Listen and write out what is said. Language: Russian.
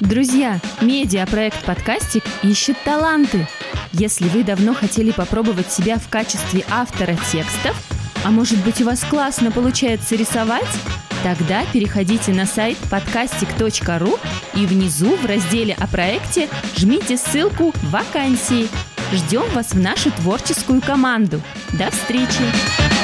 Друзья, медиапроект «Подкастик» ищет таланты. Если вы давно хотели попробовать себя в качестве автора текстов, а может быть у вас классно получается рисовать, тогда переходите на сайт подкастик.ру и внизу в разделе о проекте жмите ссылку «Вакансии». Ждем вас в нашу творческую команду. До встречи!